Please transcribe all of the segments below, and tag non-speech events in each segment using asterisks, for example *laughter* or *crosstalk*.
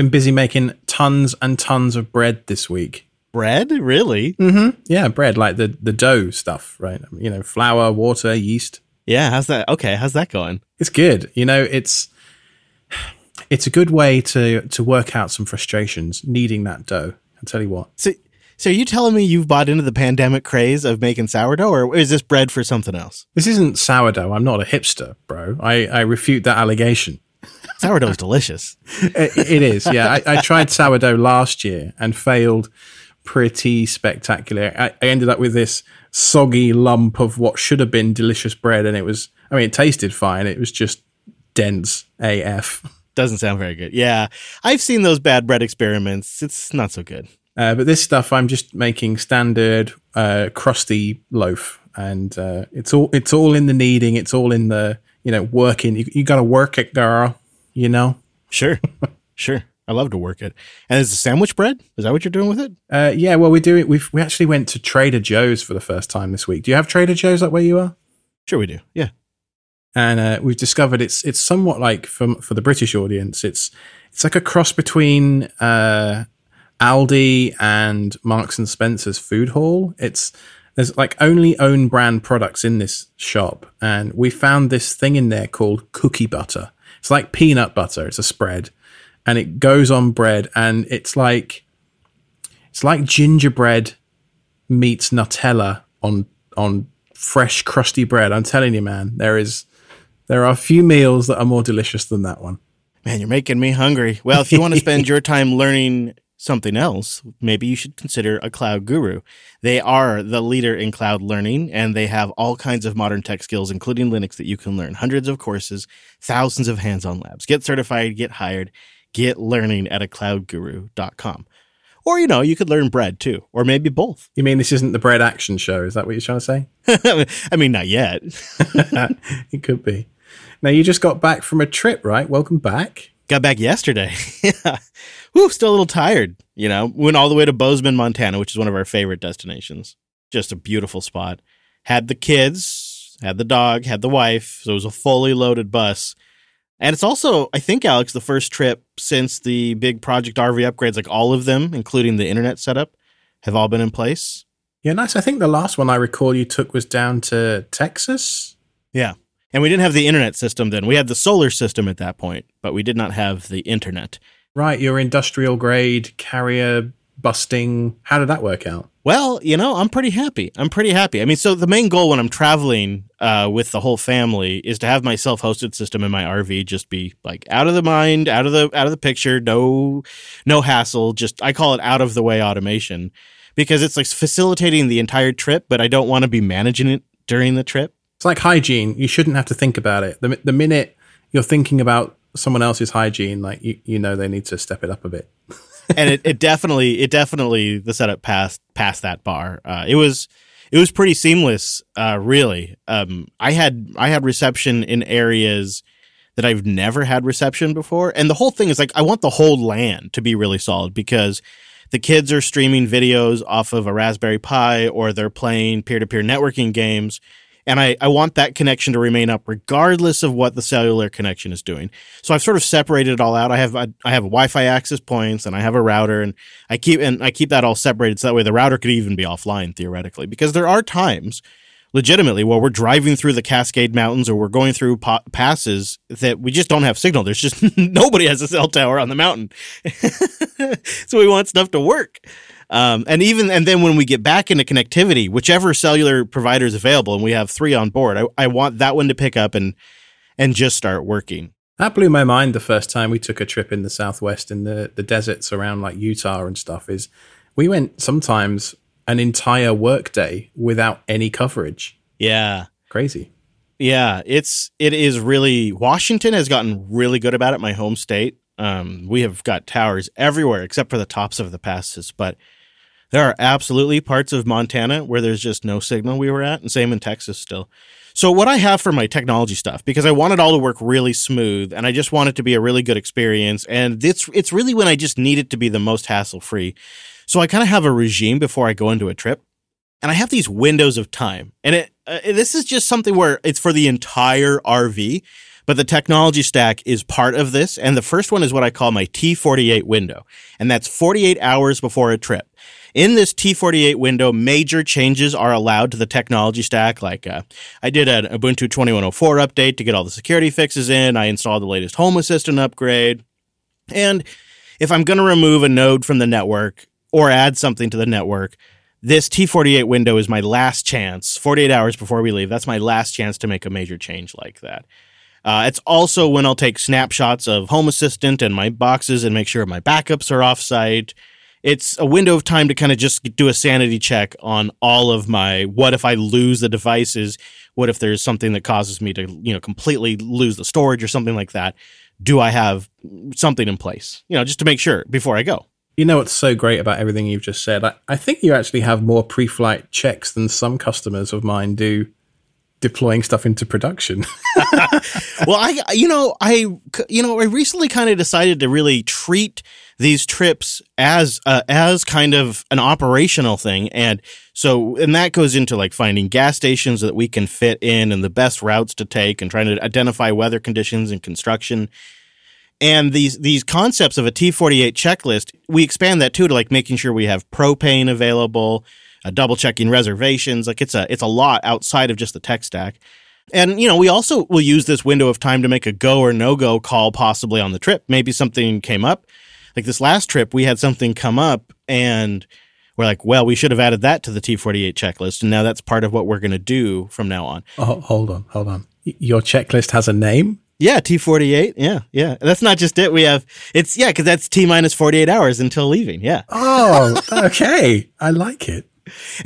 Been busy making tons and tons of bread this week. Bread? Really? Mm-hmm. Yeah, bread like the the dough stuff, right? You know, flour, water, yeast. Yeah, how's that? Okay, how's that going? It's good. You know, it's it's a good way to to work out some frustrations needing that dough. I'll tell you what. So, so are you telling me you've bought into the pandemic craze of making sourdough, or is this bread for something else? This isn't sourdough. I'm not a hipster, bro. I, I refute that allegation. Sourdough's delicious. it, it is, yeah. I, I, tried sourdough last year and failed pretty spectacular. I, I ended up with this soggy lump of what should have been delicious bread, and it was. I mean, it tasted fine. It was just dense AF. Doesn't sound very good. Yeah, I've seen those bad bread experiments. It's not so good. Uh, but this stuff, I'm just making standard uh, crusty loaf, and uh, it's all it's all in the kneading. It's all in the you know working. You, you got to work it, girl. You know. Sure, *laughs* sure. I love to work it. And is the sandwich bread? Is that what you're doing with it? Uh, yeah. Well, we do it. We we actually went to Trader Joe's for the first time this week. Do you have Trader Joe's like where you are? Sure, we do. Yeah and uh, we've discovered it's it's somewhat like for for the British audience, it's it's like a cross between uh, Aldi and Marks and Spencer's food hall. It's there's like only own brand products in this shop, and we found this thing in there called cookie butter. It's like peanut butter. It's a spread, and it goes on bread, and it's like it's like gingerbread meets Nutella on on fresh crusty bread. I'm telling you, man, there is there are a few meals that are more delicious than that one. Man, you're making me hungry. Well, if you want to spend *laughs* your time learning something else, maybe you should consider a cloud guru. They are the leader in cloud learning and they have all kinds of modern tech skills, including Linux that you can learn. Hundreds of courses, thousands of hands-on labs. Get certified, get hired, get learning at a cloudguru.com. Or, you know, you could learn bread too, or maybe both. You mean this isn't the bread action show? Is that what you're trying to say? *laughs* I mean, not yet. *laughs* it could be. Now, you just got back from a trip, right? Welcome back. Got back yesterday. *laughs* yeah. Whew, still a little tired. You know, went all the way to Bozeman, Montana, which is one of our favorite destinations. Just a beautiful spot. Had the kids, had the dog, had the wife. So it was a fully loaded bus and it's also, I think, Alex, the first trip since the big Project RV upgrades, like all of them, including the internet setup, have all been in place. Yeah, nice. I think the last one I recall you took was down to Texas. Yeah. And we didn't have the internet system then. We had the solar system at that point, but we did not have the internet. Right. Your industrial grade carrier busting. How did that work out? Well, you know, I'm pretty happy. I'm pretty happy. I mean, so the main goal when I'm traveling uh, with the whole family is to have my self-hosted system in my RV just be like out of the mind, out of the out of the picture, no no hassle. Just I call it out of the way automation because it's like facilitating the entire trip, but I don't want to be managing it during the trip. It's like hygiene. You shouldn't have to think about it. The the minute you're thinking about someone else's hygiene, like you, you know they need to step it up a bit. *laughs* and it, it definitely it definitely the setup passed past that bar. Uh, it was it was pretty seamless, uh, really. Um, I had I had reception in areas that I've never had reception before, and the whole thing is like I want the whole LAN to be really solid because the kids are streaming videos off of a Raspberry Pi or they're playing peer to peer networking games and I, I want that connection to remain up regardless of what the cellular connection is doing. So I've sort of separated it all out. I have I, I have Wi-Fi access points and I have a router and I keep and I keep that all separated so that way the router could even be offline theoretically because there are times legitimately while we're driving through the Cascade Mountains or we're going through pa- passes that we just don't have signal. There's just *laughs* nobody has a cell tower on the mountain. *laughs* so we want stuff to work. Um, and even and then when we get back into connectivity, whichever cellular provider is available, and we have three on board, I, I want that one to pick up and and just start working. That blew my mind the first time we took a trip in the southwest in the the deserts around like Utah and stuff. Is we went sometimes an entire workday without any coverage. Yeah, crazy. Yeah, it's it is really Washington has gotten really good about it. My home state, um, we have got towers everywhere except for the tops of the passes, but there are absolutely parts of Montana where there's just no signal we were at, and same in Texas still. So what I have for my technology stuff, because I want it all to work really smooth and I just want it to be a really good experience. And it's, it's really when I just need it to be the most hassle free. So I kind of have a regime before I go into a trip and I have these windows of time and it, uh, this is just something where it's for the entire RV, But the technology stack is part of this. And the first one is what I call my T48 window. And that's 48 hours before a trip. In this T48 window, major changes are allowed to the technology stack. Like uh, I did an Ubuntu 2104 update to get all the security fixes in. I installed the latest Home Assistant upgrade. And if I'm going to remove a node from the network or add something to the network, this T48 window is my last chance, 48 hours before we leave. That's my last chance to make a major change like that. Uh, it's also when I'll take snapshots of Home Assistant and my boxes and make sure my backups are offsite. It's a window of time to kind of just do a sanity check on all of my what if I lose the devices? What if there's something that causes me to, you know, completely lose the storage or something like that? Do I have something in place? You know, just to make sure before I go. You know what's so great about everything you've just said? I, I think you actually have more pre flight checks than some customers of mine do deploying stuff into production. *laughs* well, I, you know, I, you know, I recently kind of decided to really treat these trips as, uh, as kind of an operational thing. And so, and that goes into like finding gas stations that we can fit in and the best routes to take and trying to identify weather conditions and construction and these these concepts of a T48 checklist, we expand that too to like making sure we have propane available, uh, double checking reservations. Like it's a it's a lot outside of just the tech stack. And you know, we also will use this window of time to make a go or no go call possibly on the trip. Maybe something came up. Like this last trip, we had something come up and we're like, well, we should have added that to the T48 checklist. And now that's part of what we're going to do from now on. Oh, hold on, hold on. Your checklist has a name? Yeah, T48. Yeah, yeah. That's not just it. We have it's yeah, because that's T minus 48 hours until leaving. Yeah. Oh, *laughs* okay. I like it.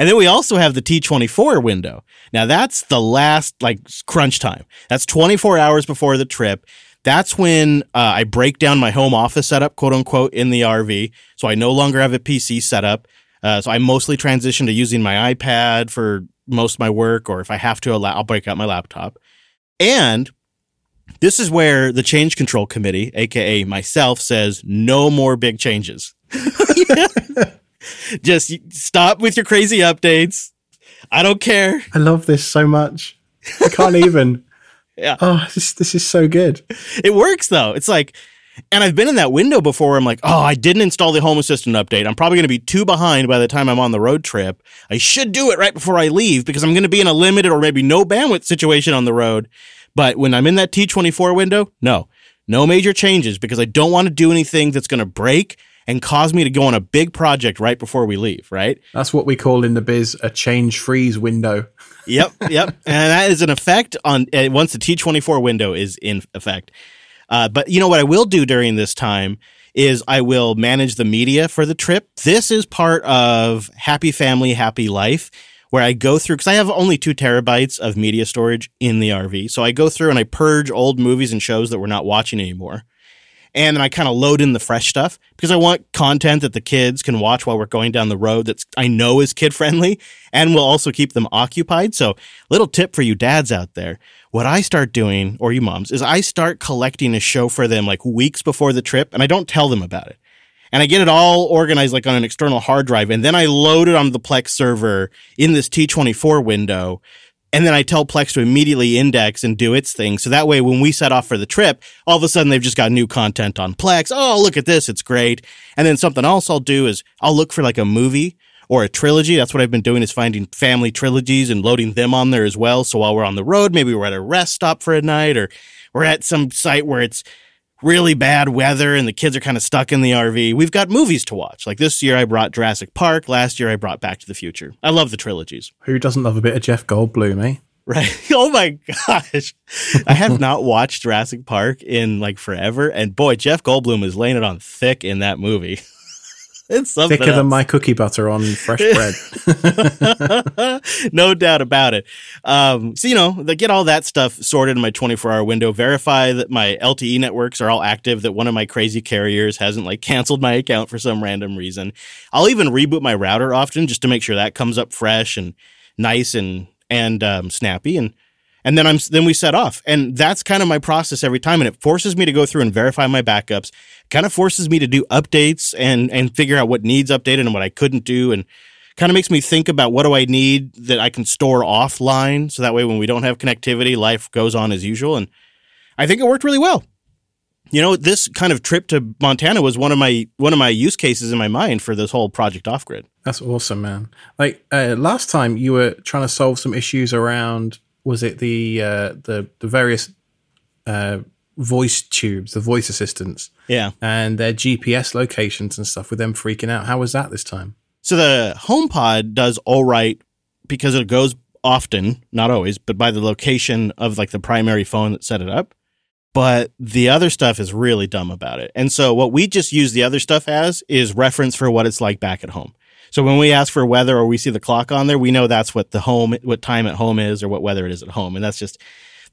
And then we also have the T24 window. Now that's the last like crunch time. That's 24 hours before the trip. That's when uh, I break down my home office setup, quote unquote, in the RV. So I no longer have a PC setup. Uh, so I mostly transition to using my iPad for most of my work, or if I have to, I'll break out my laptop. And this is where the change control committee, aka myself, says no more big changes. *laughs* Just stop with your crazy updates. I don't care. I love this so much. I can't even. Yeah. Oh, this this is so good. It works though. It's like and I've been in that window before. I'm like, oh, I didn't install the Home Assistant update. I'm probably going to be too behind by the time I'm on the road trip. I should do it right before I leave because I'm going to be in a limited or maybe no bandwidth situation on the road. But when I'm in that T24 window, no, no major changes because I don't want to do anything that's going to break and cause me to go on a big project right before we leave, right? That's what we call in the biz a change freeze window. *laughs* yep, yep. And that is an effect on uh, once the T24 window is in effect. Uh, but you know what I will do during this time is I will manage the media for the trip. This is part of Happy Family, Happy Life where I go through because I have only two terabytes of media storage in the RV. So I go through and I purge old movies and shows that we're not watching anymore. And then I kind of load in the fresh stuff because I want content that the kids can watch while we're going down the road that's I know is kid friendly and will also keep them occupied. So little tip for you dads out there. What I start doing, or you moms, is I start collecting a show for them like weeks before the trip and I don't tell them about it and I get it all organized like on an external hard drive. And then I load it on the Plex server in this T24 window. And then I tell Plex to immediately index and do its thing. So that way, when we set off for the trip, all of a sudden they've just got new content on Plex. Oh, look at this. It's great. And then something else I'll do is I'll look for like a movie or a trilogy. That's what I've been doing is finding family trilogies and loading them on there as well. So while we're on the road, maybe we're at a rest stop for a night or we're at some site where it's really bad weather and the kids are kind of stuck in the RV, we've got movies to watch. Like this year, I brought Jurassic Park. Last year, I brought Back to the Future. I love the trilogies. Who doesn't love a bit of Jeff Goldblum, eh? Right. *laughs* Oh my gosh. I have *laughs* not watched Jurassic Park in like forever. And boy, Jeff Goldblum is laying it on thick in that movie. *laughs* it's something thicker else. than my cookie butter on fresh *laughs* bread. no doubt about it. Um, so you know, they get all that stuff sorted in my 24 hour window. Verify that my LTE networks are all active. That one of my crazy carriers hasn't like canceled my account for some random reason. I'll even reboot my router often just to make sure that comes up fresh and nice and and um, snappy and and then I'm then we set off, and that's kind of my process every time, and it forces me to go through and verify my backups. Kind of forces me to do updates and and figure out what needs updated and what I couldn't do, and kind of makes me think about what do I need that I can store offline, so that way when we don't have connectivity, life goes on as usual. And I think it worked really well. You know, this kind of trip to Montana was one of my one of my use cases in my mind for this whole project off grid. That's awesome, man. Like uh, last time, you were trying to solve some issues around was it the uh, the the various uh, voice tubes, the voice assistants, Yeah. and their GPS locations and stuff with them freaking out. How was that this time? So the HomePod does all right because it goes often, not always, but by the location of like the primary phone that set it up. But the other stuff is really dumb about it. And so what we just use the other stuff as is reference for what it's like back at home. So when we ask for weather or we see the clock on there, we know that's what the home, what time at home is or what weather it is at home. And that's just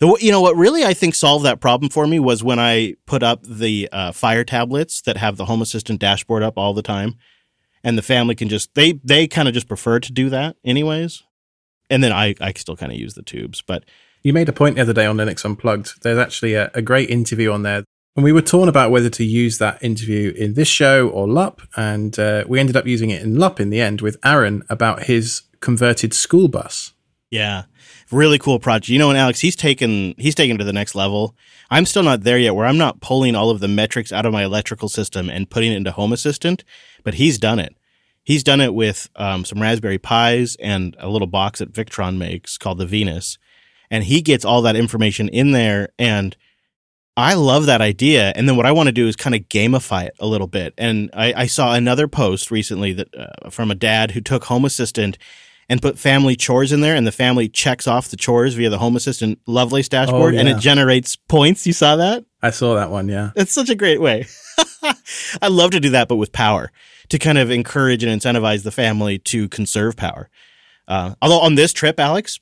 the, you know, what really I think solved that problem for me was when I put up the uh, fire tablets that have the home assistant dashboard up all the time and the family can just they they kind of just prefer to do that anyways and then i i still kind of use the tubes but You made a point the other day on Linux Unplugged. There's actually a, a great interview on there. And we were torn about whether to use that interview in this show or LUP. And uh, we ended up using it in LUP in the end with Aaron about his converted school bus. yeah really cool project you know and alex he's taken he's taken to the next level i'm still not there yet where i'm not pulling all of the metrics out of my electrical system and putting it into home assistant but he's done it he's done it with um, some raspberry pis and a little box that victron makes called the venus and he gets all that information in there and I love that idea. And then what I want to do is kind of gamify it a little bit. And I, I saw another post recently that uh, from a dad who took Home Assistant and put family chores in there, and the family checks off the chores via the Home Assistant Lovelace dashboard, and yeah. it generates points. You saw that? I saw that one, yeah. It's such a great way. *laughs* I love to do that, but with power to kind of encourage and incentivize the family to conserve power. Uh, although on this trip, Alex,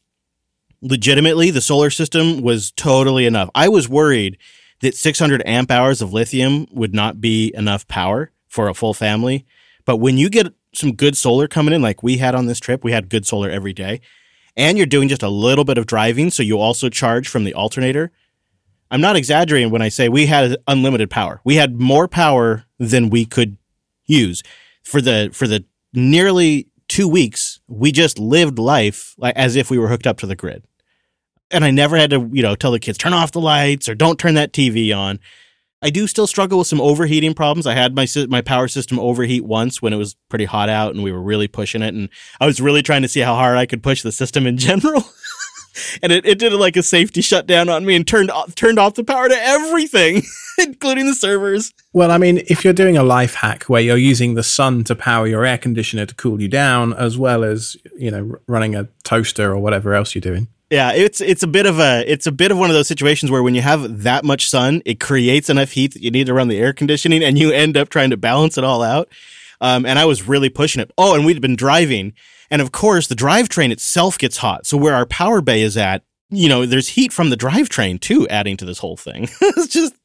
legitimately, the solar system was totally enough. I was worried that 600 amp hours of lithium would not be enough power for a full family. But when you get some good solar coming in, like we had on this trip, we had good solar every day, and you're doing just a little bit of driving, so you also charge from the alternator. I'm not exaggerating when I say we had unlimited power. We had more power than we could use for the for the nearly two weeks. We just lived life as if we were hooked up to the grid, and I never had to you know tell the kids turn off the lights or don't turn that TV on. I do still struggle with some overheating problems. I had my my power system overheat once when it was pretty hot out and we were really pushing it, and I was really trying to see how hard I could push the system in *laughs* general. and it, it did like a safety shutdown on me and turned off, turned off the power to everything, *laughs* including the servers. Well, I mean, if you're doing a life hack where you're using the sun to power your air conditioner to cool you down, as well as you know running a toaster or whatever else you're doing, Yeah, it's it's a bit of a it's a bit of one of those situations where when you have that much sun, it creates enough heat that you need to run the air conditioning, and you end up trying to balance it all out. Um, and I was really pushing it. Oh, and we'd been driving, and of course the drivetrain itself gets hot. So where our power bay is at, you know, there's heat from the drivetrain too, adding to this whole thing. *laughs* it's just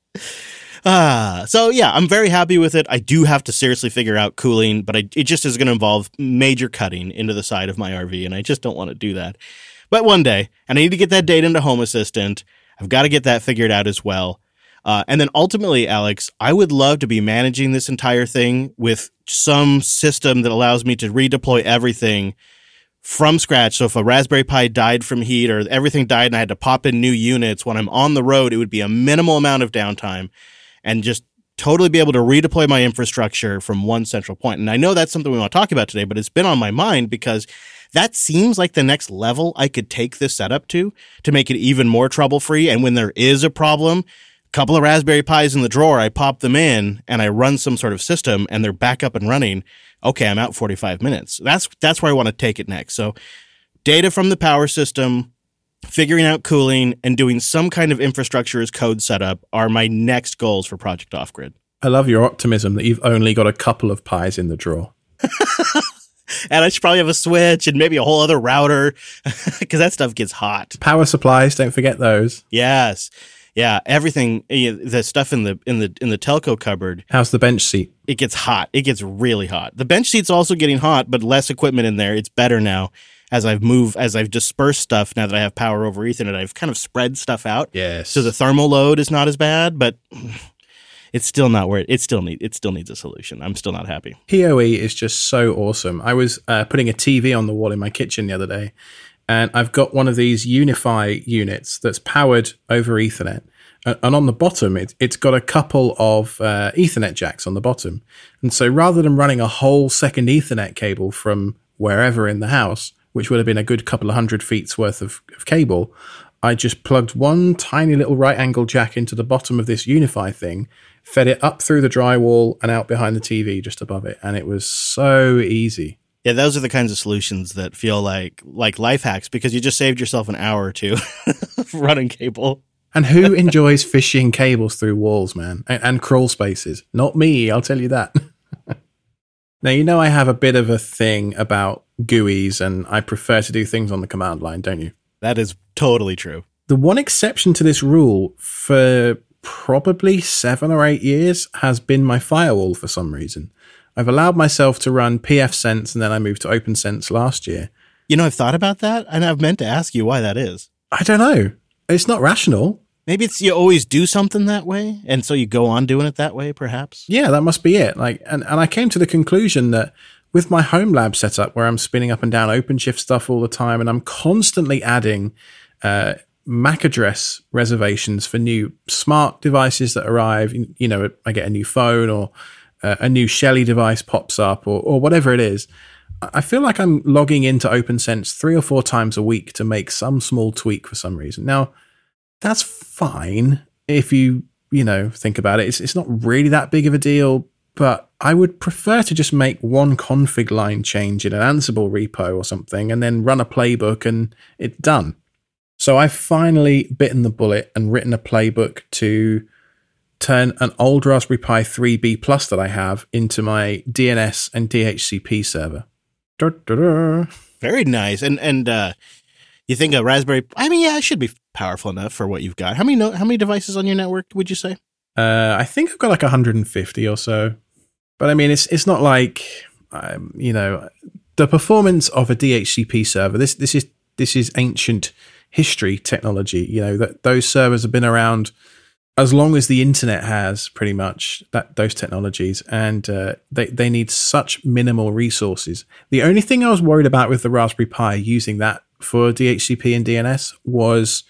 ah. so yeah, I'm very happy with it. I do have to seriously figure out cooling, but I, it just is going to involve major cutting into the side of my RV, and I just don't want to do that. But one day, and I need to get that data into Home Assistant. I've got to get that figured out as well. Uh, and then ultimately, Alex, I would love to be managing this entire thing with some system that allows me to redeploy everything from scratch. So if a Raspberry Pi died from heat or everything died and I had to pop in new units when I'm on the road, it would be a minimal amount of downtime and just totally be able to redeploy my infrastructure from one central point. And I know that's something we want to talk about today, but it's been on my mind because that seems like the next level I could take this setup to to make it even more trouble free. And when there is a problem, a couple of Raspberry Pis in the drawer, I pop them in and I run some sort of system and they're back up and running. Okay, I'm out 45 minutes. That's that's where I want to take it next. So data from the power system, figuring out cooling, and doing some kind of infrastructure as code setup are my next goals for Project Off Grid. I love your optimism that you've only got a couple of pies in the drawer. *laughs* And I should probably have a switch and maybe a whole other router *laughs* because that stuff gets hot. Power supplies, don't forget those. Yes. Yeah, everything eh, the stuff in the in the in the telco cupboard, How's the bench seat? it gets hot. It gets really hot. The bench seat's also getting hot, but less equipment in there. It's better now as I've moved as I've dispersed stuff now that I have power over Ethernet. I've kind of spread stuff out. Yes. So the thermal load is not as bad, but it's still not where it, it still need it still needs a solution. I'm still not happy. PoE is just so awesome. I was uh, putting a TV on the wall in my kitchen the other day, and I've got one of these UniFi units that's powered over Ethernet. and on the bottom, it, it's got a couple of uh, Ethernet jacks on the bottom. And so rather than running a whole second Ethernet cable from wherever in the house, which would have been a good couple of hundred feet's worth of, of cable, I just plugged one tiny little right angle jack into the bottom of this UniFi thing, fed it up through the drywall and out behind the TV just above it. And it was so easy. Yeah, those are the kinds of solutions that feel like like life hacks because you just saved yourself an hour or two *laughs* running cable. And who enjoys fishing cables through walls, man, and, and crawl spaces? Not me, I'll tell you that. *laughs* now you know I have a bit of a thing about GUIs, and I prefer to do things on the command line, don't you? That is totally true. The one exception to this rule for probably seven or eight years has been my firewall for some reason. I've allowed myself to run pfSense and then I moved to OPNsense last year. You know, I've thought about that and I've meant to ask you why that is. I don't know. It's not rational. Maybe it's you always do something that way and so you go on doing it that way perhaps. Yeah, that must be it. Like and, and I came to the conclusion that with my home lab setup where I'm spinning up and down OpenShift stuff all the time and I'm constantly adding uh, MAC address reservations for new smart devices that arrive. You know, I get a new phone or a new Shelly device pops up or, or whatever it is, I feel like I'm logging into OPNsense three or four times a week to make some small tweak for some reason. Now, that's fine if you, you know, think about it. It's, it's not really that big of a deal, but I would prefer to just make one config line change in an Ansible repo or something and then run a playbook and it's done. So I've finally bitten the bullet and written a playbook to turn an old Raspberry Pi 3B Plus that I have into my DNS and DHCP server. Da, da, da. Very nice. And and uh, you think a Raspberry? I mean, yeah, it should be powerful enough for what you've got. How many how many devices on your network would you say? Uh, I think I've got like 150 or so. But I mean, it's it's not like um, you know the performance of a DHCP server. This this is this is ancient history technology. You know that those servers have been around as long as the internet has pretty much that those technologies. And uh, they, they need such minimal resources. The only thing i was worried about with the raspberry pi using that for dhcp and dns was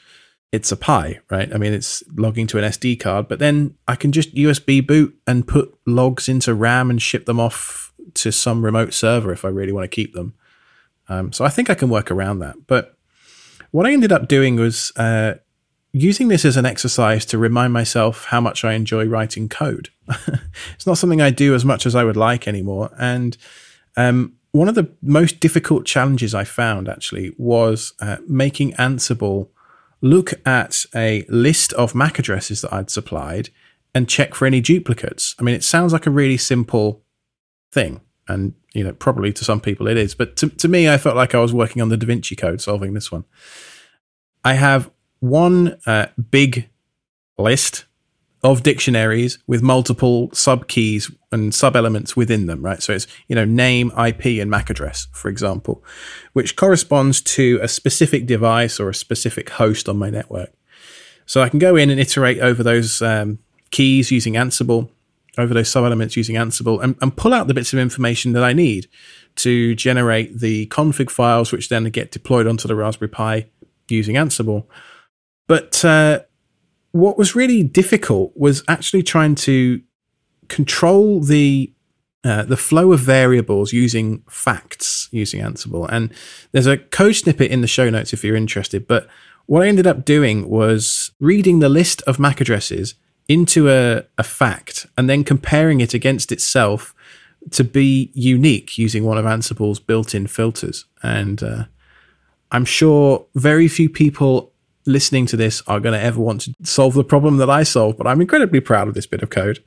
it's a pi right? I mean it's logging to an sd card but then i can just usb boot and put logs into ram and ship them off to some remote server if i really want to keep them. Um, so i think i can work around that. But what i ended up doing was uh, using this as an exercise to remind myself how much I enjoy writing code. *laughs* it's not something I do as much as I would like anymore. And um, one of the most difficult challenges I found actually was uh, making Ansible look at a list of MAC addresses that I'd supplied and check for any duplicates. I mean, it sounds like a really simple thing. And, you know, probably to some people it is. But to, to me, I felt like I was working on the Da Vinci Code solving this one. I have one uh, big list of dictionaries with multiple sub keys and sub elements within them, right? So it's, you know, name, IP, and MAC address, for example, which corresponds to a specific device or a specific host on my network. So I can go in and iterate over those um, keys using Ansible, over those sub elements using Ansible, and, and pull out the bits of information that I need to generate the config files, which then get deployed onto the Raspberry Pi using Ansible. But uh, what was really difficult was actually trying to control the uh, the flow of variables using facts using Ansible. And there's a code snippet in the show notes if you're interested. But what I ended up doing was reading the list of MAC addresses into a, a fact and then comparing it against itself to be unique using one of Ansible's built in filters. And uh, I'm sure very few people listening to this are going to ever want to solve the problem that I solved, but I'm incredibly proud of this bit of code.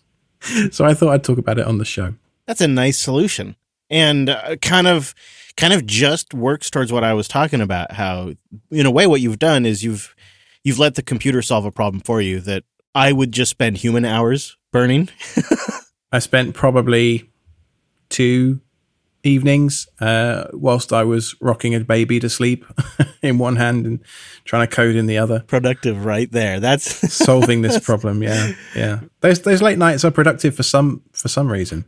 *laughs* so I thought I'd talk about it on the show. That's a nice solution. And uh, kind of kind of just works towards what I was talking about how in a way what you've done is you've you've let the computer solve a problem for you that I would just spend human hours burning. *laughs* I spent probably two evenings uh, whilst I was rocking a baby to sleep *laughs* in one hand and trying to code in the other. Productive, right there. That's *laughs* solving this problem. Yeah, yeah. Those those late nights are productive for some for some reason.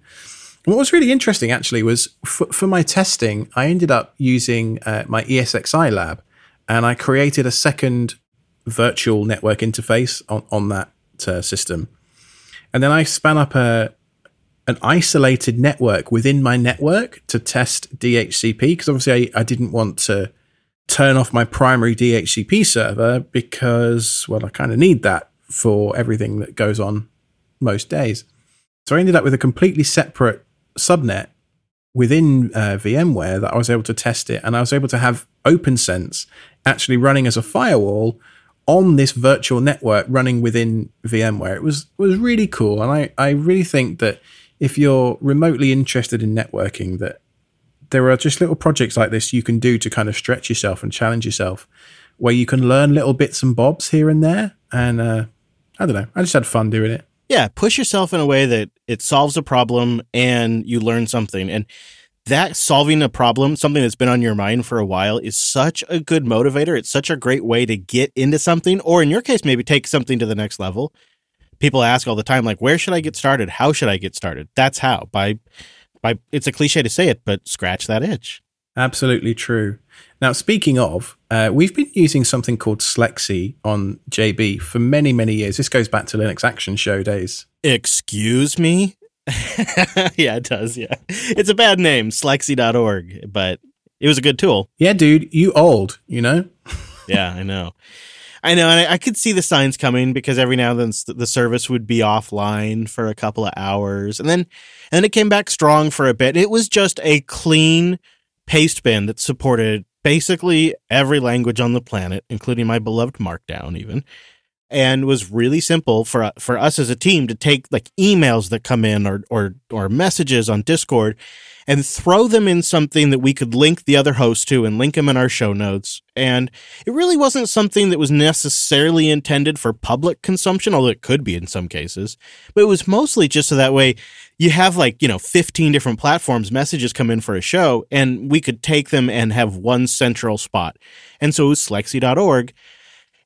what was really interesting actually was for, for my testing, I ended up using uh, my ESXi lab, and I created a second virtual network interface on, on that uh, system. And then I span up a an isolated network within my network to test DHCP because obviously I, I didn't want to turn off my primary DHCP server because, well, I kind of need that for everything that goes on most days. So I ended up with a completely separate subnet within uh, VMware that I was able to test it, and I was able to have OPNsense actually running as a firewall on this virtual network running within VMware. It was was really cool, and I I really think that if you're remotely interested in networking, that there are just little projects like this you can do to kind of stretch yourself and challenge yourself, where you can learn little bits and bobs here and there. And uh, I don't know, I just had fun doing it. Yeah, push yourself in a way that it solves a problem and you learn something. And that solving a problem, something that's been on your mind for a while, is such a good motivator. It's such a great way to get into something, or in your case, maybe take something to the next level. People ask all the time, like, where should I get started? How should I get started? That's how by by. It's a cliche to say it, but scratch that itch. Absolutely true. Now, speaking of, uh, we've been using something called Slexy on JB for many, many years. This goes back to Linux Action Show days. Excuse me? *laughs* yeah, it does. Yeah. It's a bad name, slexy.org, but it was a good tool. Yeah, dude, you old, you know? *laughs* yeah, I know. I know, and I, I, could see the signs coming because every now and then the service would be offline for a couple of hours, and then and then it came back strong for a bit. It was just a clean paste bin that supported basically every language on the planet, including my beloved Markdown, even and was really simple for for us as a team to take like emails that come in or or or messages on Discord and throw them in something that we could link the other host to and link them in our show notes. And it really wasn't something that was necessarily intended for public consumption, although it could be in some cases. But it was mostly just so that way you have like, you know, 15 different platforms, messages come in for a show, and we could take them and have one central spot. And so it was slexy.org.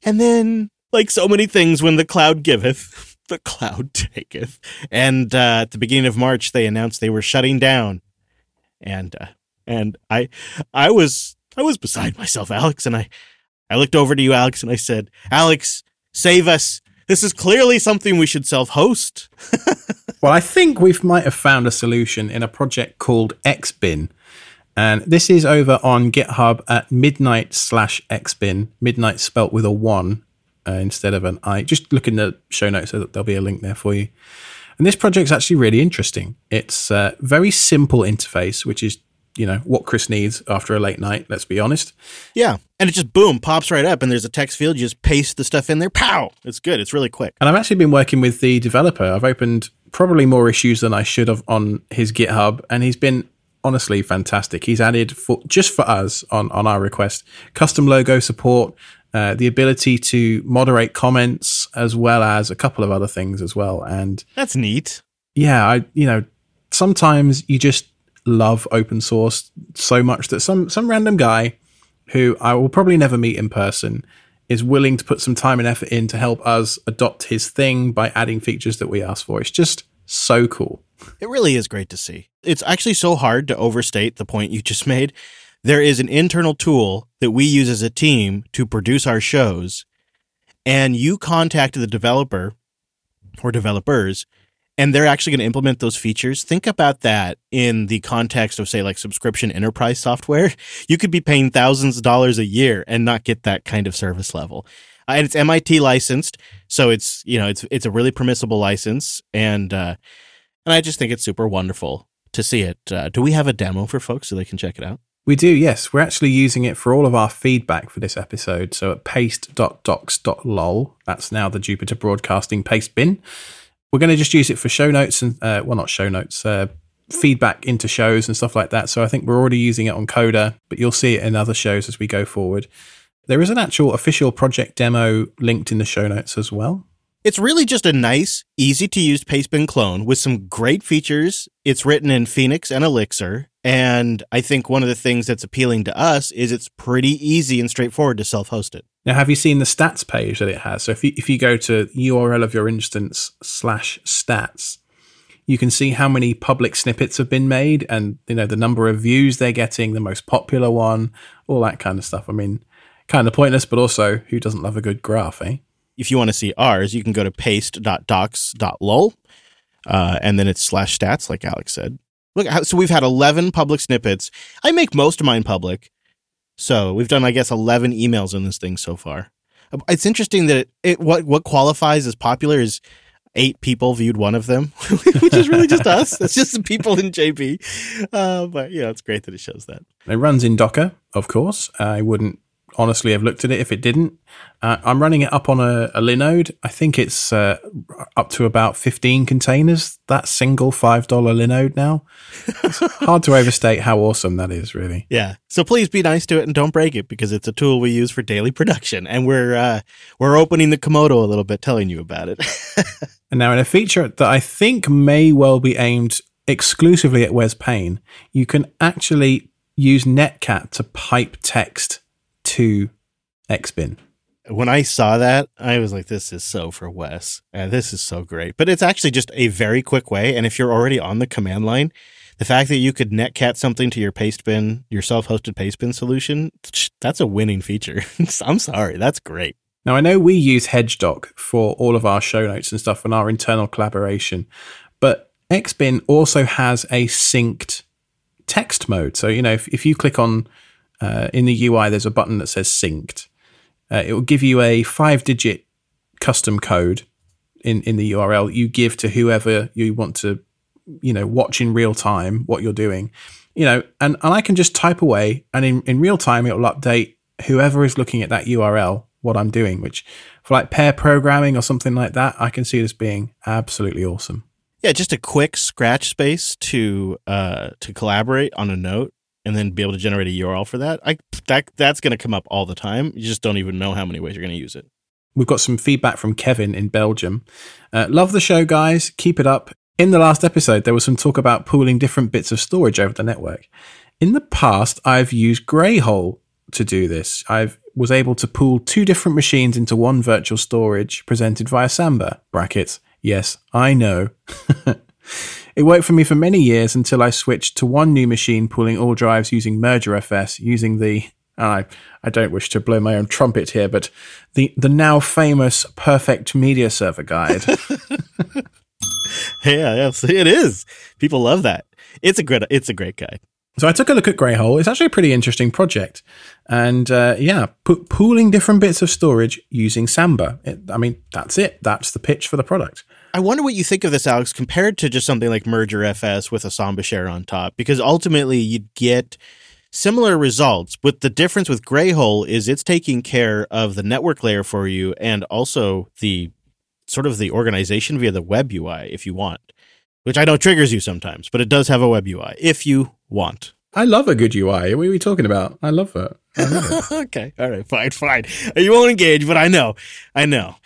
And then like so many things when the cloud giveth, *laughs* the cloud taketh. And uh, at the beginning of March, they announced they were shutting down, and uh, and I I was I was beside myself, Alex, and I I looked over to you, Alex, and I said, Alex, save us. This is clearly something we should self-host. *laughs* well, I think we might have found a solution in a project called ExBin. And this is over on GitHub at midnight slash exbin, midnight spelt with a one, uh, instead of an I. Just look in the show notes, so there'll be a link there for you. And this project's actually really interesting. It's a very simple interface, which is you know what Chris needs after a late night. Let's be honest. Yeah, and it just boom pops right up, and there's a text field. You just paste the stuff in there. Pow! It's good. It's really quick. And I've actually been working with the developer. I've opened probably more issues than I should have on his GitHub, and he's been honestly fantastic. He's added for just for us on on our request custom logo support, uh, the ability to moderate comments as well as a couple of other things as well. And that's neat. Yeah, I you know sometimes you just love open source so much that some some random guy who I will probably never meet in person is willing to put some time and effort in to help us adopt his thing by adding features that we ask for. It's just so cool. It really is great to see. It's actually so hard to overstate the point you just *laughs* made there is an internal tool that we use as a team to produce our shows. And you contact the developer or developers, and they're actually going to implement those features. Think about that in the context of, say, like subscription enterprise software. *laughs* You could be paying thousands of dollars a year and not get that kind of service level. Uh, and it's MIT licensed, so it's you know it's it's a really permissible license, and uh, and I just think it's super wonderful to see it. Uh, do we have a demo for folks so they can check it out? We do, yes. We're actually using it for all of our feedback for this episode. So at paste.docs.lol, that's now the Jupiter Broadcasting paste bin. We're going to just use it for show notes and, uh, well, not show notes, uh, feedback into shows and stuff like that. So I think we're already using it on Coda, but you'll see it in other shows as we go forward. There is an actual official project demo linked in the show notes as well. It's really just a nice, easy to use Pastebin clone with some great features. It's written in Phoenix and Elixir. And I think one of the things that's appealing to us is it's pretty easy and straightforward to self host it. Now, have you seen the stats page that it has? So if you, if you go to URL of your instance slash stats, you can see how many public snippets have been made and you know the number of views they're getting, the most popular one, all that kind of stuff. I mean, kind of pointless, but also who doesn't love a good graph, eh? If you want to see ours, you can go to paste.docs.lol, uh, and then it's slash stats, like Alex said. Look, so we've had 11 public snippets. I make most of mine public. So we've done, I guess, 11 emails in this thing so far. It's interesting that it, what, what qualifies as popular is eight people viewed one of them, *laughs* which is really just us. It's just the people in JB. Uh, but yeah, it's great that it shows that. It runs in Docker, of course. I wouldn't honestly have looked at it if it didn't. Uh, I'm running it up on a, a Linode. I think it's uh, up to about 15 containers. That single $5 Linode now. It's *laughs* hard to overstate how awesome that is, really. Yeah. So please be nice to it and don't break it because it's a tool we use for daily production. And we're, uh, we're opening the Komodo a little bit, telling you about it. *laughs* and now in a feature that I think may well be aimed exclusively at Wes Payne, you can actually use Netcat to pipe text to ExBin. When I saw that, I was like, this is so for Wes. Uh, this is so great. But it's actually just a very quick way. And if you're already on the command line, the fact that you could netcat something to your paste bin, your self-hosted paste bin solution, that's a winning feature. *laughs* I'm sorry, that's great. Now I know we use HedgeDoc for all of our show notes and stuff and our internal collaboration, but ExBin also has a synced text mode. So you know, if, if you click on uh, in the UI, there's a button that says synced. Uh, it will give you a five digit custom code in, in the URL you give to whoever you want to, you know, watch in real time what you're doing. You know, and, and I can just type away and in, in real time it will update whoever is looking at that URL what I'm doing, which for like pair programming or something like that, I can see this being absolutely awesome. Yeah, just a quick scratch space to uh, to collaborate on a note and then be able to generate a URL for that, I that that's going to come up all the time. You just don't even know how many ways you're going to use it. We've got some feedback from Kevin in Belgium. Uh, love the show, guys. Keep it up. In the last episode, there was some talk about pooling different bits of storage over the network. In the past, I've used Greyhole to do this. I was able to pool two different machines into one virtual storage presented via Samba. Brackets. Yes, I know. *laughs* It worked for me for many years until I switched to one new machine pulling all drives using MergerFS using the I I don't wish to blow my own trumpet here, but the the now famous Perfect Media Server Guide. *laughs* *laughs* yeah, yes, it is. People love that. It's a great it's a great guide. So I took a look at Greyhole. It's actually a pretty interesting project, and uh, yeah, pooling different bits of storage using Samba. It, I mean, that's it. That's the pitch for the product. I wonder what you think of this, Alex, compared to just something like MergerFS with a Samba share on top, because ultimately you'd get similar results. But the difference with Greyhole is it's taking care of the network layer for you and also the sort of the organization via the web UI if you want, which I know triggers you sometimes, but it does have a web UI if you want. I love a good UI. What are we talking about? I love it. *laughs* okay. All right. Fine. Fine. You won't engage, but I know. I know.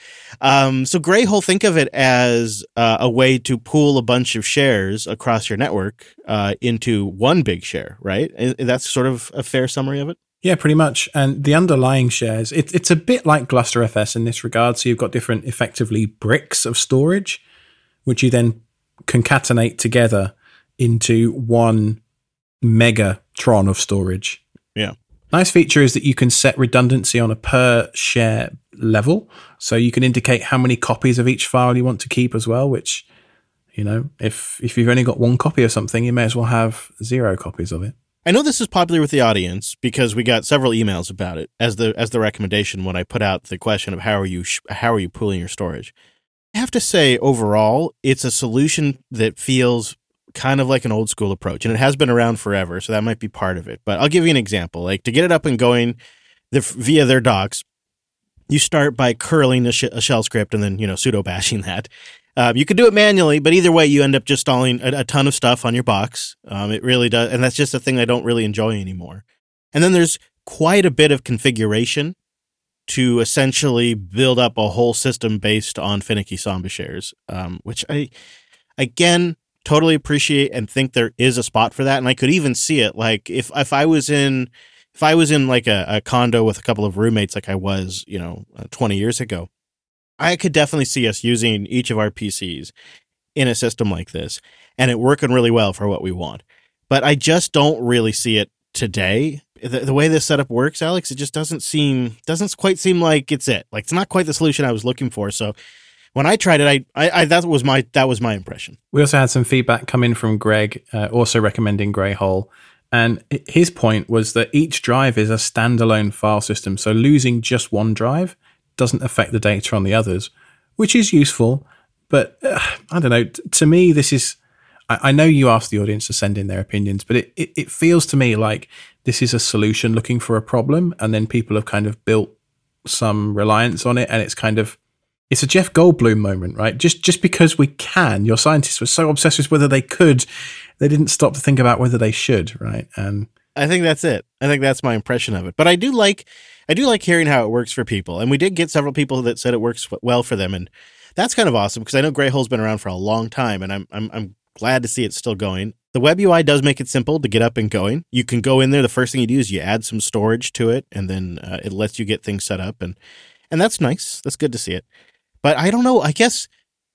Um, so Greyhole, think of it as uh, a way to pool a bunch of shares across your network uh, into one big share, right? That's sort of a fair summary of it. Yeah, pretty much. And the underlying shares, it, it's a bit like GlusterFS in this regard. So you've got different, effectively, bricks of storage, which you then concatenate together into one megatron of storage. Yeah. Nice feature is that you can set redundancy on a per share level. So you can indicate how many copies of each file you want to keep as well, which, you know, if, if you've only got one copy of something, you may as well have zero copies of it. I know this is popular with the audience because we got several emails about it as the as the recommendation when I put out the question of how are you sh- how are you pooling your storage. I have to say overall it's a solution that feels kind of like an old school approach, and it has been around forever, so that might be part of it. But I'll give you an example. Like to get it up and going the, via their docs, you start by curling a, sh- a, shell script and then you know sudo bashing that. Uh, you could do it manually, but either way, you end up just installing a, a ton of stuff on your box. Um, it really does, and that's just a thing I don't really enjoy anymore. And then there's quite a bit of configuration to essentially build up a whole system based on finicky Samba shares, um, which I, again, totally appreciate and think there is a spot for that. And I could even see it like if if I was in if I was in like a, a condo with a couple of roommates like I was, you know, uh, 20 years ago, I could definitely see us using each of our PCs in a system like this and it working really well for what we want. But I just don't really see it today the, the way this setup works, Alex, it just doesn't seem doesn't quite seem like it's it. Like it's not quite the solution I was looking for. So when I tried it, I, I, I that was my that was my impression. We also had some feedback come in from Greg, uh, also recommending Greyhole. And his point was that each drive is a standalone file system. So losing just one drive doesn't affect the data on the others, which is useful. But uh, I don't know. T- to me, this is. I, I, know you asked the audience to send in their opinions, but it, it, it feels to me like this is a solution looking for a problem. And then people have kind of built some reliance on it. And it's kind of. It's a Jeff Goldblum moment, right? Just just because we can, your scientists were so obsessed with whether they could they didn't stop to think about whether they should, right? And I think that's it. I think that's my impression of it. But I do like I do like hearing how it works for people. And we did get several people that said it works well for them and that's kind of awesome because I know Greyhole's been around for a long time and I'm I'm I'm glad to see it's still going. The web UI does make it simple to get up and going. You can go in there. The first thing you do is you add some storage to it, and then uh, it lets you get things set up, and and that's nice. That's good to see it. But I don't know. I guess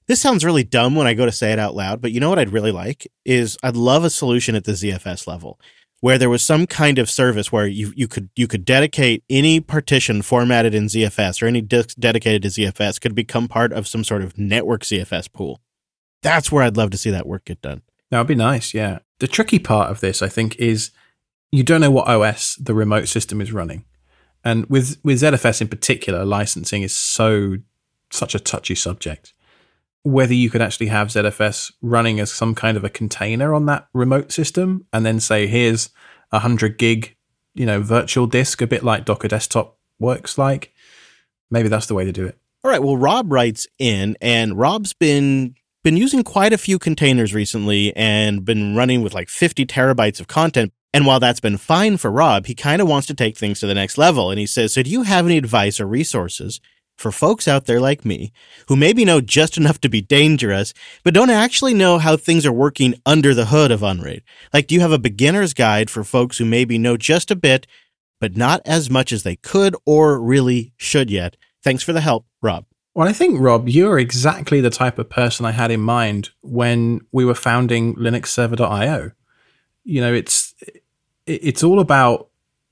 this sounds really dumb when I go to say it out loud, but you know what I'd really like is I'd love a solution at the ZFS level where there was some kind of service where you, you could you could dedicate any partition formatted in ZFS or any disk dedicated to ZFS could become part of some sort of network ZFS pool. That's where I'd love to see that work get done. That would be nice, yeah. The tricky part of this, I think, is you don't know what OS the remote system is running. And with with ZFS in particular, licensing is so such a touchy subject whether you could actually have ZFS running as some kind of a container on that remote system and then say, here's a 100 gig, you know, virtual disk, a bit like Docker Desktop works like. Maybe that's the way to do it. All right. Well, Rob writes in, and Rob's been been using quite a few containers recently and been running with like 50 terabytes of content. And while that's been fine for Rob, he kind of wants to take things to the next level. And he says, So, do you have any advice or resources for folks out there like me who maybe know just enough to be dangerous, but don't actually know how things are working under the hood of Unraid. Like, do you have a beginner's guide for folks who maybe know just a bit, but not as much as they could or really should yet? Thanks for the help, Rob. Well, I think, Rob, you're exactly the type of person I had in mind when we were founding linuxserver.io. You know, it's it's all about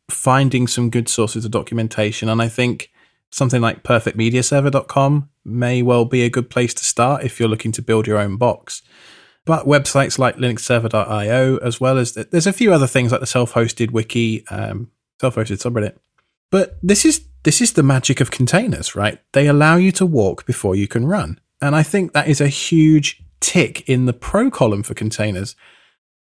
finding some good sources of documentation. And I think something like perfectmediaserver.com may well be a good place to start if you're looking to build your own box. But websites like linuxserver.io, as well as there's a few other things like the self-hosted wiki, um, self-hosted subreddit. But this is this is the magic of containers, right? They allow you to walk before you can run, and I think that is a huge tick in the pro column for containers.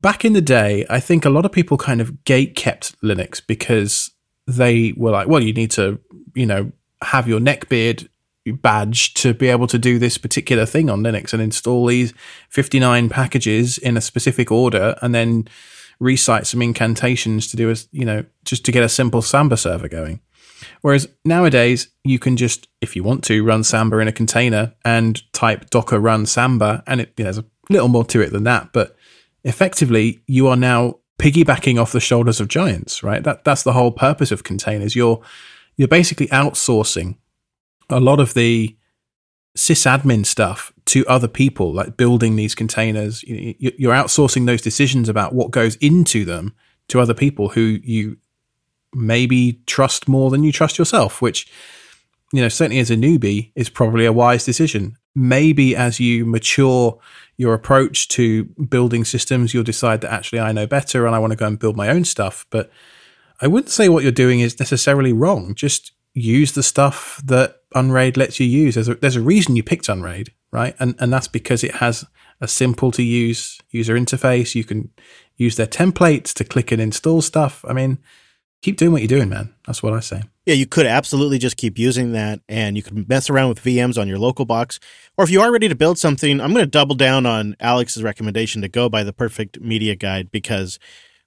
Back in the day, I think a lot of people kind of gate kept Linux because they were like, well, you need to, you know, have your neckbeard badge to be able to do this particular thing on Linux and install these 59 packages in a specific order and then recite some incantations to do a, you know, just to get a simple Samba server going. Whereas nowadays you can just, if you want to, run Samba in a container and type docker run Samba and it, there's a little more to it than that, but effectively you are now piggybacking off the shoulders of giants, right? That that's the whole purpose of containers. You're you're basically outsourcing a lot of the sysadmin stuff to other people, like building these containers. You're outsourcing those decisions about what goes into them to other people who you maybe trust more than you trust yourself, which, you know, certainly as a newbie is probably a wise decision. Maybe as you mature your approach to building systems, you'll decide that actually I know better and I want to go and build my own stuff. But I wouldn't say what you're doing is necessarily wrong. Just use the stuff that Unraid lets you use. There's a, there's a reason you picked Unraid, right? And and that's because it has a simple to use user interface. You can use their templates to click and install stuff. I mean, keep doing what you're doing, man. That's what I say. Yeah, you could absolutely just keep using that and you can mess around with VMs on your local box. Or if you are ready to build something, I'm going to double down on Alex's recommendation to go by the perfect media guide because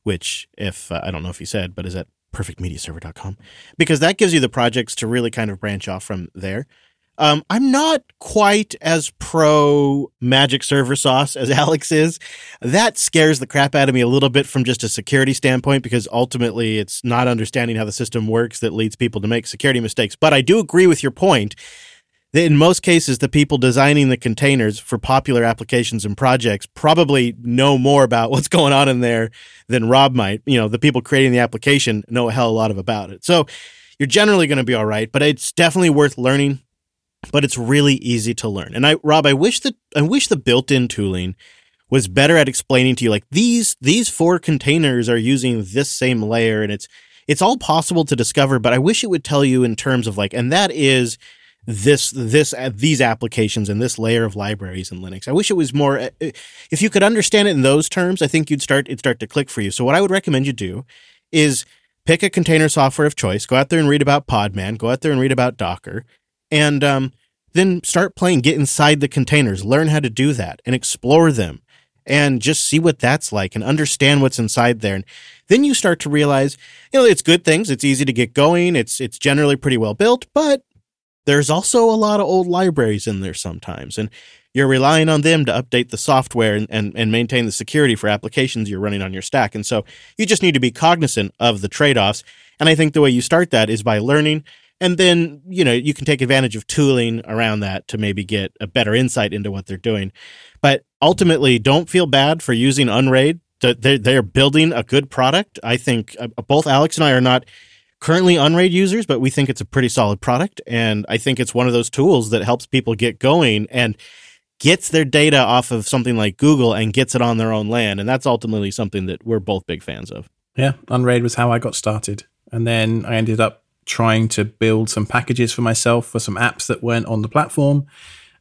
which if uh, I don't know if you said, but is at perfectmediaserver.com because that gives you the projects to really kind of branch off from there. Um, I'm not quite as pro magic server sauce as *laughs* Alex is. That scares the crap out of me a little bit from just a security standpoint because ultimately it's not understanding how the system works that leads people to make security mistakes. But I do agree with your point in most cases, the people designing the containers for popular applications and projects probably know more about *laughs* what's going on in there than Rob might. You know, the people creating the application know a hell of a lot of about it. So you're generally going to be all right, but it's definitely worth learning. But it's really easy to learn. And I, Rob, I wish that I wish the built-in tooling was better at explaining to you like these these four containers are using this same layer, and it's it's all possible to discover. But I wish it would tell you in terms of like, and that is this this uh, these applications and this layer of libraries in Linux. I wish it was more. Uh, if you could understand it in those terms, I think you'd start it start to click for you. So what I would recommend you do is pick a container software of choice. Go out there and read about Podman. Go out there and read about Docker, and um, then start playing. Get inside the containers. Learn how to do that and explore them, and just see what that's like and understand what's inside there. And then you start to realize, you know, it's good things. It's easy to get going. It's it's generally pretty well built, but there's also a lot of old libraries in there sometimes, and you're relying on them to update the software and, and, and maintain the security for applications you're running on your stack. And so you just need to be cognizant of the trade offs. And I think the way you start that is by learning. And then, you know, you can take advantage of tooling around that to maybe get a better insight into what they're doing. But ultimately, don't feel bad for using Unraid. They're, building a good product. I think uh, both Alex and I are not currently Unraid users, but we think it's a pretty solid product. And I think it's one of those tools that helps people get going and gets their data off of something like Google and gets it on their own LAN. And that's ultimately something that we're both big fans of. Yeah, Unraid was how I got started. And then I ended up trying to build some packages for myself for some apps that weren't on the platform.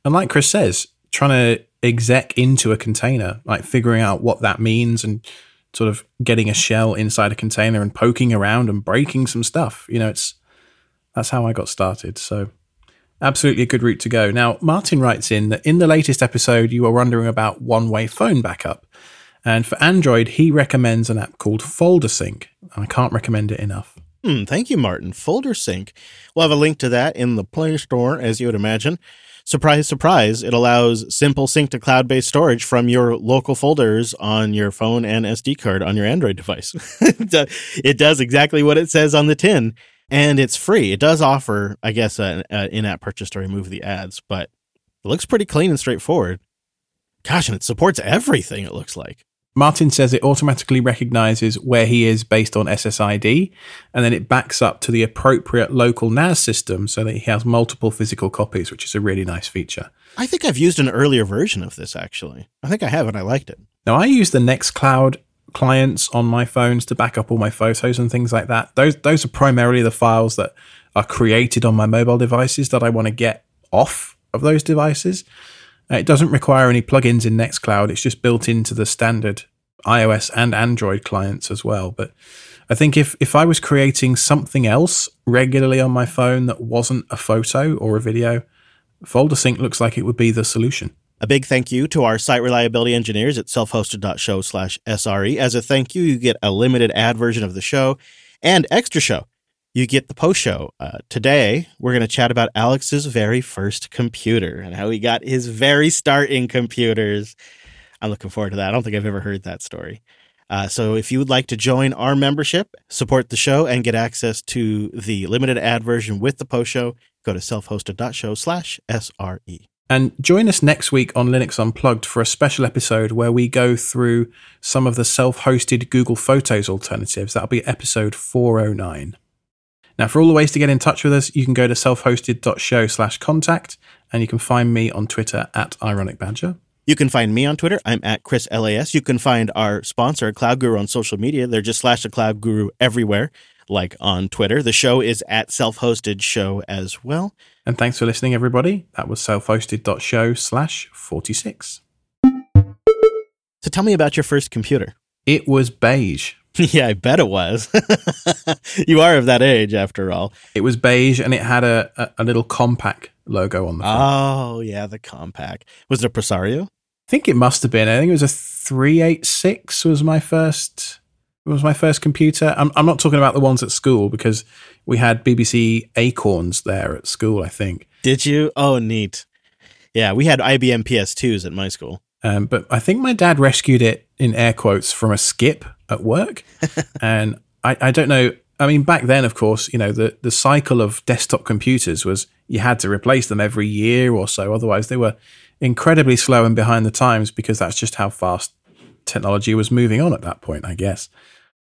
And like Chris says, trying to exec into a container, like figuring out what that means and sort of getting a shell inside a container and poking around and breaking some stuff. You know, it's that's how I got started. So absolutely a good route to go. Now, Martin writes in that in the latest episode, you were wondering about one way phone backup. And for Android, he recommends an app called Folder Sync. I can't recommend it enough. Hmm, thank you, Martin. Folder Sync. We'll have a link to that in the Play Store, as you would imagine surprise, surprise, it allows simple sync to cloud based storage from your local folders on your phone and SD card on your Android device. *laughs* it does exactly what it says on the tin and it's free. It does offer, I guess, an in app purchase to remove the ads, but it looks pretty clean and straightforward. Gosh, and it supports everything, it looks like. Martin says it automatically recognizes where he is based on SSID, and then it backs up to the appropriate local NAS system so that he has multiple physical copies, which is a really nice feature. I think I've used an earlier version of this actually. I think I have, and I liked it. Now, I use the Nextcloud clients on my phones to back up all my photos and things like that. Those those are primarily the files that are created on my mobile devices that I want to get off of those devices. Uh, it doesn't require any plugins in Nextcloud. It's just built into the standard iOS and Android clients as well. But I think if, if I was creating something else regularly on my phone that wasn't a photo or a video, Folder Sync looks like it would be the solution. A big thank you to our site reliability engineers at selfhosted.show slash SRE. As a thank you, you get a limited ad version of the show and extra show you get the post show. Uh, today, we're going to chat about Alex's very first computer and how he got his very start in computers. I'm looking forward to that. I don't think I've ever heard that story. Uh, so if you would like to join our membership, support the show, and get access to the limited ad version with the post show, go to selfhosted.show slash SRE. And join us next week on Linux Unplugged for a special episode where we go through some of the self hosted Google Photos alternatives. That'll be episode 409. Now, for all the ways to get in touch with us, you can go to selfhosted.show slash contact, and you can find me on Twitter at Ironic Badger. You can find me on Twitter. I'm at Chris LAS. You can find our sponsor, Cloud Guru, on social media. They're just slash the Cloud Guru everywhere, like on Twitter. The show is at Self Hosted Show as well. And thanks for listening, everybody. That was selfhosted.show slash 46. So tell me about your first computer. It was beige. *laughs* yeah, I bet it was. *laughs* you are of that age, after all. It was beige and it had a, a, a little Compaq logo on the front. Oh, yeah, the Compaq. Was it a Presario? I think it must have been. I think it was a 386 was my first was my first computer. I'm, I'm not talking about the ones at school because we had BBC Acorns there at school, I think. Did you? Oh, neat. Yeah, we had IBM PS2s at my school. Um, but I think my dad rescued it in air quotes from a skip at work. *laughs* and I, I don't know I mean, back then, of course, you know, the, the cycle of desktop computers was you had to replace them every year or so. Otherwise, they were incredibly slow and behind the times because that's just how fast technology was moving on at that point, I guess.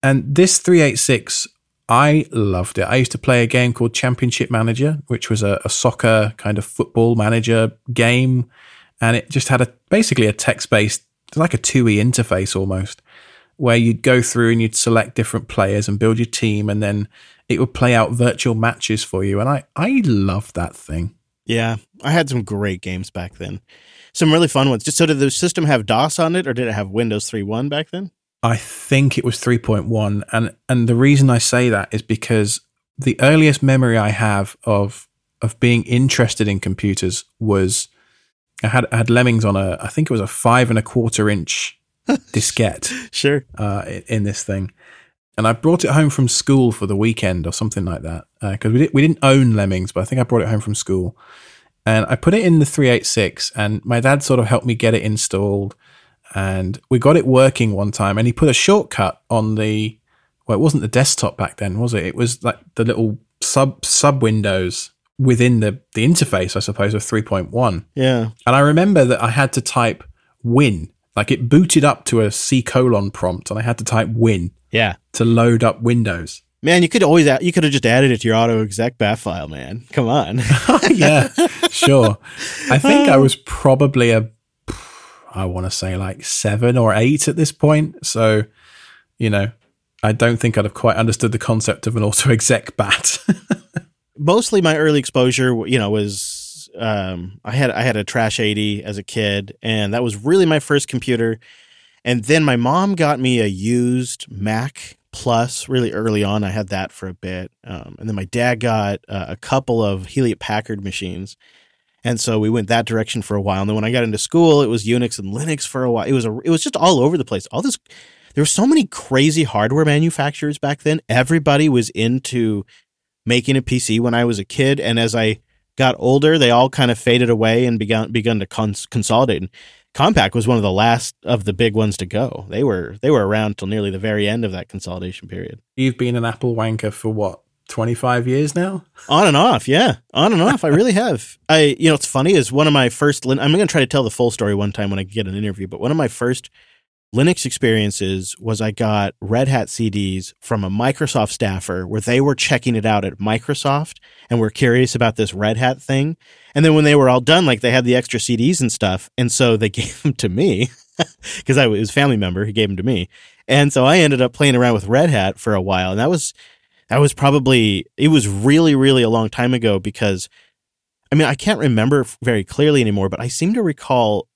And this 386, I loved it. I used to play a game called Championship Manager, which was a, a soccer kind of football manager game. And it just had a basically a text based, like a TUI interface almost where you'd go through and you'd select different players and build your team and then it would play out virtual matches for you and i i loved that thing Yeah, I had some great games back then. Some really fun ones. Just so did the system have DOS on it, or did it have Windows 3.1 back then? i think it was 3.1 and and the reason i say that is because the earliest memory i have of of being interested in computers was i had I had lemmings on a i think it was a five and a quarter inch diskette *laughs* Sure. uh, in this thing. And I brought it home from school for the weekend or something like that because we, did, we didn't own Lemmings, but I think I brought it home from school. And I put it in the 386, and my dad sort of helped me get it installed. And we got it working one time, and he put a shortcut on the well, it wasn't the desktop back then, was it? It was like the little sub sub windows within the the interface, I suppose, of 3.1. Yeah. And I remember that I had to type win. Like it booted up to a C colon prompt and I had to type win Yeah. to load up Windows. Man, you could always add, you could have just added it to your auto exec bat file, man. Come on. *laughs* Oh, yeah, sure. I think I was *laughs* probably a, I want to say like seven or eight at this point. So, you know, I don't think I'd have quite understood the concept of an auto exec bat. *laughs* Mostly my early exposure, you know, was um, I had I had a Trash 80 as a kid, and that was really my first computer. And then my mom got me a used Mac Plus really early on. I had that for a bit, um, and then my dad got uh, a couple of Hewlett Packard machines. And so we went that direction for a while. And then when I got into school, it was Unix and Linux for a while. It was a, it was just all over the place. All this, there were so many crazy hardware manufacturers back then. Everybody was into making a PC when I was a kid, and as I got older, they all kind of faded away and began begun to cons- consolidate. And Compaq was one of the last of the big ones to go. They were they were around till nearly the very end of that consolidation period. You've been an Apple wanker for what, 25 years now? On and off, yeah, on and off. I really have. I, you know, it's funny is one of my first. I'm going to try to tell the full story one time when I get an interview. But one of my first Linux experiences was I got Red Hat CDs from a Microsoft staffer where they were checking it out at Microsoft and were curious about this Red Hat thing. And then when they were all done, like they had the extra CDs and stuff, and so they *laughs* gave them to me *laughs* because I was a family member. He gave them to me, and so I ended up playing around with Red Hat for a while, and that was that was probably it was really really a long time ago because I mean I can't remember very clearly anymore, but I seem to recall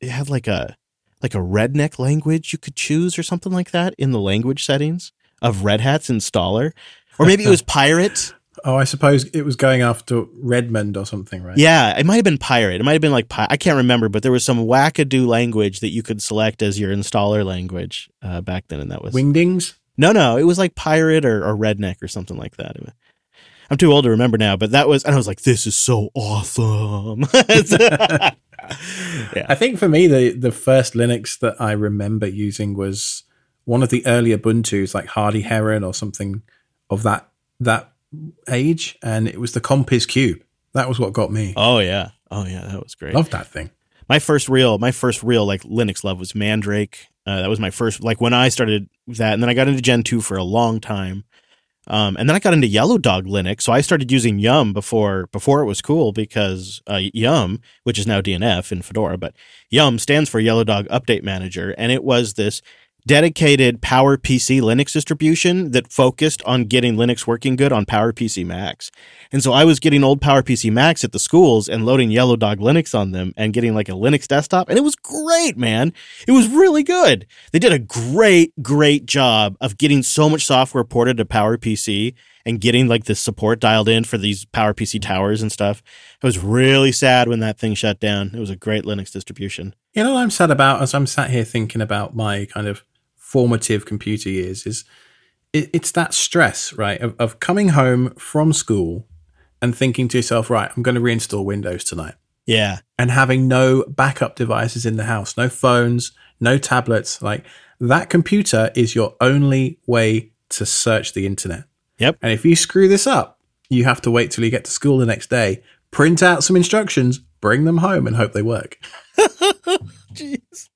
it had like a like a redneck language you could choose or something like that in the language settings of Red Hat's installer, or maybe it was *laughs* Pirate. Oh, I suppose it was going after Redmond or something, right? Yeah, it might have been Pirate. It might have been like Pi- I can't remember, but there was some wackadoo language that you could select as your installer language uh, back then, and that was Wingdings? no, no, it was like Pirate or, or Redneck or something like that. I'm too old to remember now, but that was, and I was like, this is so awesome. *laughs* yeah. I think for me, the the first Linux that I remember using was one of the early Ubuntu's, like Hardy Heron or something of that that age, and it was the Compiz Cube. That was what got me. Oh yeah. Oh yeah, that was great. Loved that thing. my first real my first real like linux love was mandrake uh, that was my first like when i started that and then i got into Gentoo for a long time um, and then i got into yellow dog linux so i started using yum before before it was cool because uh, yum which is now dnf in fedora but yum stands for yellow dog update manager and it was this dedicated PowerPC Linux distribution that focused on getting Linux working good on PowerPC Macs. And so I was getting old PowerPC Macs at the schools and loading Yellow Dog Linux on them and getting like a Linux desktop. And it was great, man. It was really good. They did a great, great job of getting so much software ported to PowerPC and getting like the support dialed in for these PowerPC towers and stuff. I was really sad when that thing shut down. It was a great Linux distribution. You know what I'm sad about as I'm sat here thinking about my kind of formative computer years is it, it's that stress, right, of, of coming home from school and thinking to yourself, right, I'm going to reinstall Windows tonight. Yeah. and having no backup devices in the house, no phones, no tablets. Like that computer is your only way to search the internet. Yep. And if you screw this up, you have to wait till you get to school the next day, print out some instructions, bring them home, and hope they work. *laughs* Jeez.